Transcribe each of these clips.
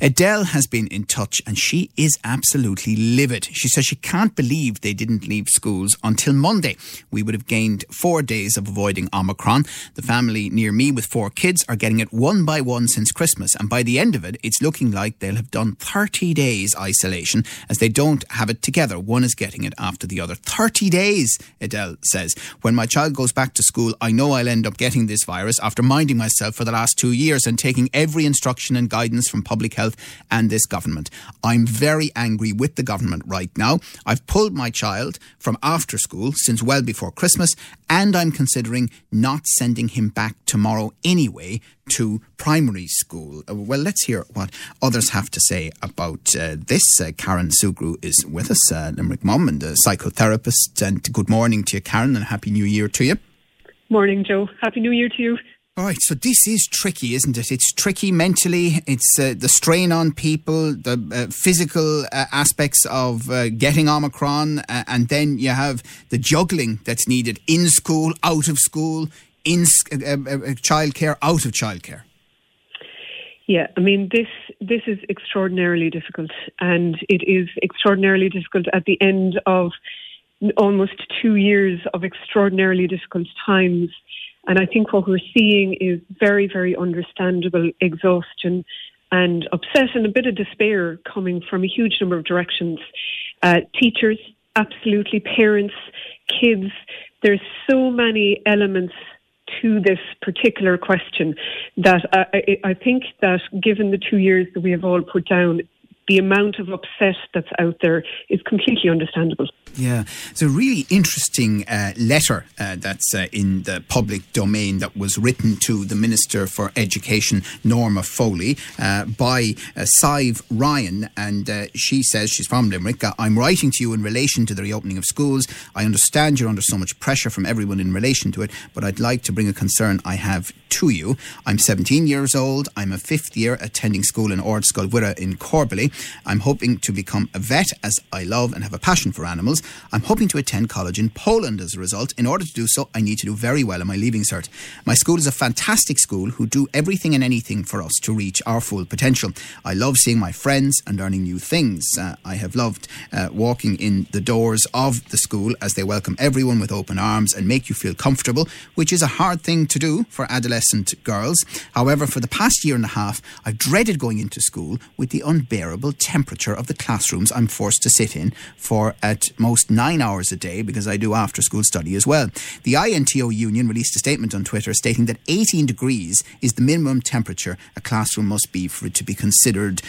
Adele has been in touch and she is absolutely livid. She says she can't believe they didn't leave schools until Monday. We would have gained four days of avoiding Omicron. The family near me with four kids are getting it one by one since Christmas, and by the end of it, it's looking like they'll have done 30 days isolation as they don't have it together. One is getting it after the other. 30 days, Adele says. When my child goes back to school, I know I'll end up getting this virus after minding myself for the last two years and taking every instruction and guidance from public health and this government. I'm very angry with the government right now. I've pulled my child from after school since well before Christmas, and I'm considering not sending him back tomorrow anyway to primary school. Uh, well, let's hear what others have to say about uh, this. Uh, Karen Sugrue is with us, uh, Limerick mum and a psychotherapist. And good morning to you, Karen, and Happy New Year to you. Morning, Joe. Happy New Year to you. All right, so this is tricky, isn't it? It's tricky mentally. It's uh, the strain on people, the uh, physical uh, aspects of uh, getting Omicron, uh, and then you have the juggling that's needed in school, out of school, in uh, childcare, out of childcare. Yeah, I mean this this is extraordinarily difficult, and it is extraordinarily difficult at the end of almost two years of extraordinarily difficult times and I think what we're seeing is very, very understandable exhaustion and upset and a bit of despair coming from a huge number of directions. Uh, teachers, absolutely, parents, kids. There's so many elements to this particular question that I, I, think that given the two years that we have all put down, the amount of upset that's out there is completely understandable. Yeah, it's a really interesting uh, letter uh, that's uh, in the public domain that was written to the Minister for Education, Norma Foley, uh, by uh, Sive Ryan. And uh, she says, she's from Limerick, I'm writing to you in relation to the reopening of schools. I understand you're under so much pressure from everyone in relation to it, but I'd like to bring a concern I have to you. I'm 17 years old. I'm a fifth year attending school in Ardscoil in Corbally. I'm hoping to become a vet as I love and have a passion for animals. I'm hoping to attend college in Poland as a result. In order to do so, I need to do very well in my leaving cert. My school is a fantastic school who do everything and anything for us to reach our full potential. I love seeing my friends and learning new things. Uh, I have loved uh, walking in the doors of the school as they welcome everyone with open arms and make you feel comfortable, which is a hard thing to do for adolescent girls. However, for the past year and a half, I've dreaded going into school with the unbearable temperature of the classrooms I'm forced to sit in for at most nine hours a day because I do after school study as well. The INTO union released a statement on Twitter stating that 18 degrees is the minimum temperature a classroom must be for it to be considered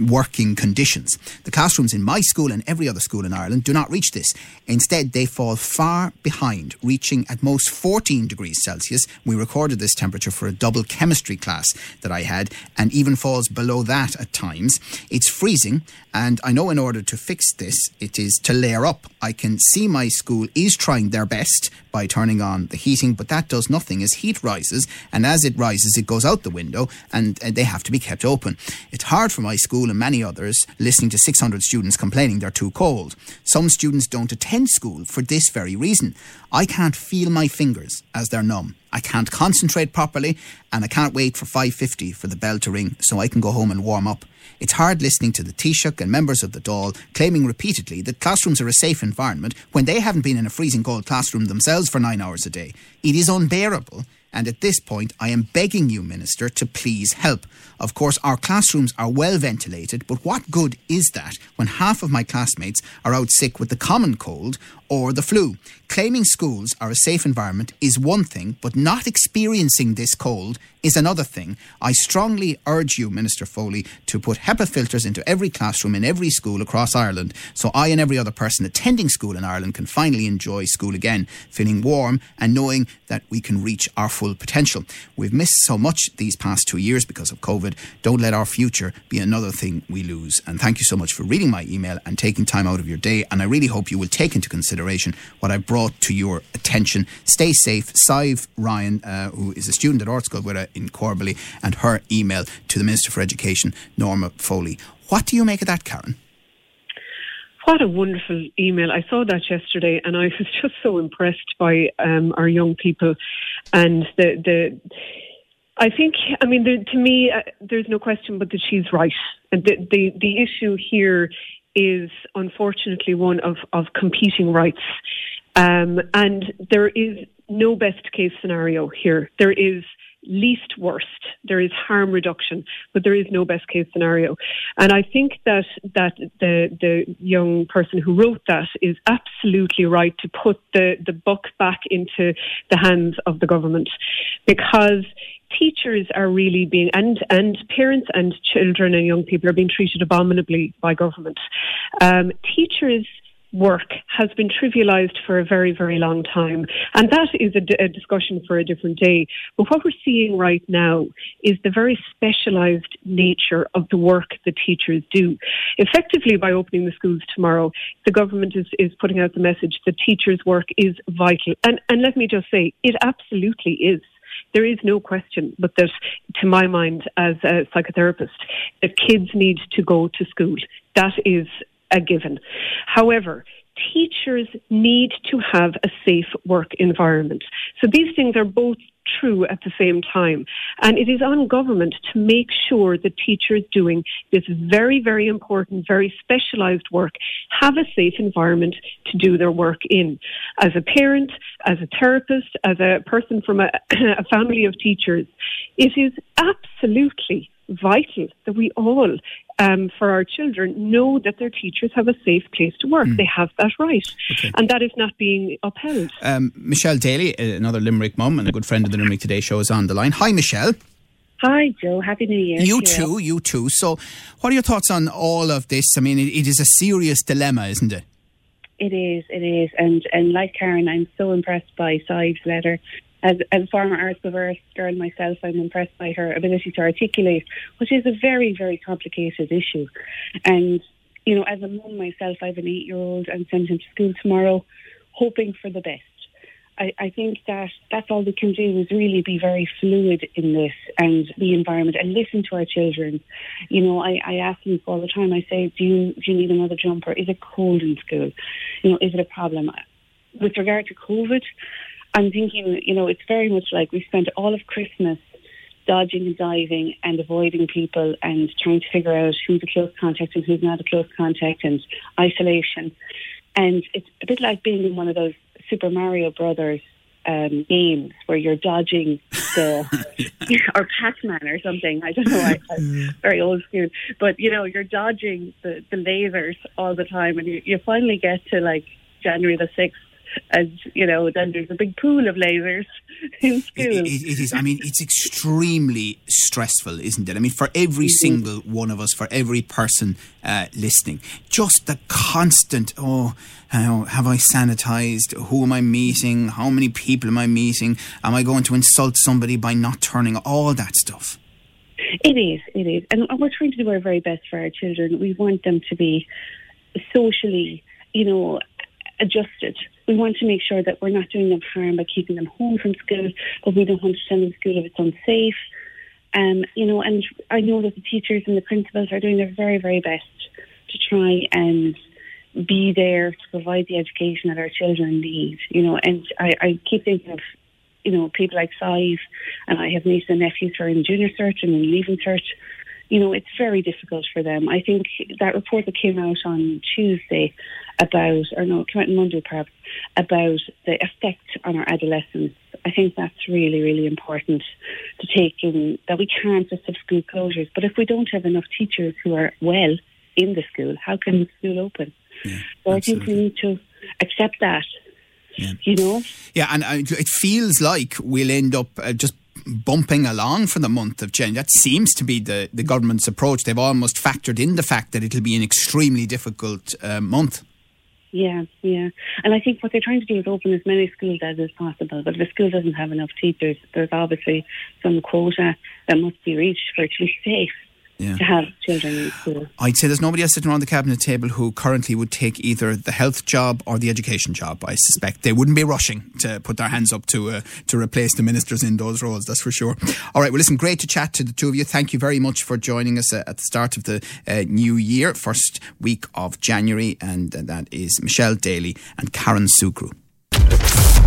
working conditions. The classrooms in my school and every other school in Ireland do not reach this. Instead, they fall far behind, reaching at most 14 degrees Celsius. We recorded this temperature for a double chemistry class that I had and even falls below that at times. It's freezing, and I know in order to fix this, it is to layer up. I can see my school is trying their best by turning on the heating, but that does nothing as heat rises, and as it rises, it goes out the window, and they have to be kept open. It's hard for my school and many others listening to 600 students complaining they're too cold. Some students don't attend school for this very reason. I can't feel my fingers as they're numb. I can't concentrate properly, and I can't wait for 5.50 for the bell to ring so I can go home and warm up. It's hard listening to the Taoiseach and members of the Dáil claiming repeatedly that classrooms are a safe environment when they haven't been in a freezing cold classroom themselves for nine hours a day. It is unbearable and at this point, I am begging you, Minister, to please help. Of course, our classrooms are well ventilated, but what good is that when half of my classmates are out sick with the common cold or the flu? Claiming schools are a safe environment is one thing, but not experiencing this cold is another thing. I strongly urge you, Minister Foley, to put HEPA filters into every classroom in every school across Ireland so I and every other person attending school in Ireland can finally enjoy school again, feeling warm and knowing that we can reach our full potential. We've missed so much these past two years because of COVID. Don't let our future be another thing we lose. And thank you so much for reading my email and taking time out of your day. And I really hope you will take into consideration what I brought to your attention. Stay safe. Sive Ryan, uh, who is a student at Ardscoil in Corbally, and her email to the Minister for Education, Norma Foley. What do you make of that, Karen? What a wonderful email. I saw that yesterday and I was just so impressed by um, our young people and the, the I think, I mean, the, to me, uh, there's no question but that she's right. And the, the, the issue here is unfortunately one of, of competing rights. Um, and there is no best case scenario here. There is least worst. There is harm reduction, but there is no best case scenario. And I think that that the the young person who wrote that is absolutely right to put the the buck back into the hands of the government because teachers are really being and and parents and children and young people are being treated abominably by government. Um, teachers work has been trivialized for a very, very long time. And that is a, d- a discussion for a different day. But what we're seeing right now is the very specialized nature of the work the teachers do. Effectively, by opening the schools tomorrow, the government is, is putting out the message that teachers' work is vital. And, and let me just say, it absolutely is there is no question but that, to my mind, as a psychotherapist, that kids need to go to school. That is a given. However, teachers need to have a safe work environment. So these things are both true at the same time. And it is on government to make sure that teachers doing this very, very important, very specialised work have a safe environment to do their work in. As a parent, as a therapist, as a person from a, a family of teachers, it is absolutely vital that we all, um, for our children, know that their teachers have a safe place to work. Mm. They have that right. Okay. And that is not being upheld. Um, Michelle Daly, another Limerick mum and a good friend of the Limerick Today show, is on the line. Hi, Michelle. Hi, Joe. Happy New Year. You too, you too. So, what are your thoughts on all of this? I mean, it, it is a serious dilemma, isn't it? It is, it is. And, and like Karen, I'm so impressed by Sive's letter as, as a former arts averse girl myself, I'm impressed by her ability to articulate, which is a very, very complicated issue. And, you know, as a mum myself, I have an eight year old, I'm sent him to school tomorrow, hoping for the best. I, I think that that's all we can do is really be very fluid in this and the environment and listen to our children. You know, I, I ask them all the time, I say, do you, do you need another jumper? Is it cold in school? You know, is it a problem? With regard to COVID, I'm thinking, you know, it's very much like we spent all of Christmas dodging and diving and avoiding people and trying to figure out who's a close contact and who's not a close contact and isolation. And it's a bit like being in one of those Super Mario Brothers um, games where you're dodging the or Pac-Man or something. I don't know. I, I'm very old school, but you know, you're dodging the, the lasers all the time, and you, you finally get to like January the sixth, and you know then there's a big pool of lasers in school. it, it, it is. I mean, it's extremely stressful, isn't it? I mean, for every mm-hmm. single one of us, for every person uh, listening, just the constant. Oh, have I sanitized? Who am I meeting? How many people am I meeting? Am I going to insult somebody by not turning? All that stuff. It is. It is, and we're trying to do our very best for our children. We want them to be socially, you know, adjusted we want to make sure that we're not doing them harm by keeping them home from school, but we don't want to send them to school if it's unsafe. Um, you know, and I know that the teachers and the principals are doing their very, very best to try and be there to provide the education that our children need. You know, and I, I keep thinking of you know people like Sive, and I have nieces and nephews who are in junior cert and in leaving cert you know, it's very difficult for them. I think that report that came out on Tuesday about, or no, it came out on Monday perhaps, about the effect on our adolescents. I think that's really, really important to take in that we can't just have school closures. But if we don't have enough teachers who are well in the school, how can the school open? Yeah, so I think we need to accept that. Yeah. You know? Yeah, and uh, it feels like we'll end up uh, just bumping along for the month of January. That seems to be the, the government's approach. They've almost factored in the fact that it'll be an extremely difficult uh, month. Yeah, yeah. And I think what they're trying to do is open as many schools as is possible. But if a school doesn't have enough teachers, there's obviously some quota that must be reached for it to be safe yeah. to have children in school. I'd say there's nobody else sitting around the cabinet table who currently would take either the health job or the education job. I suspect they wouldn't be rushing to put their hands up to uh, to replace the ministers in those roles. That's for sure. All right. Well, listen, great to chat to the two of you. Thank you very much for joining us uh, at the start of the uh, new year, first week of January, and uh, that is Michelle Daly and Karen Sugrue.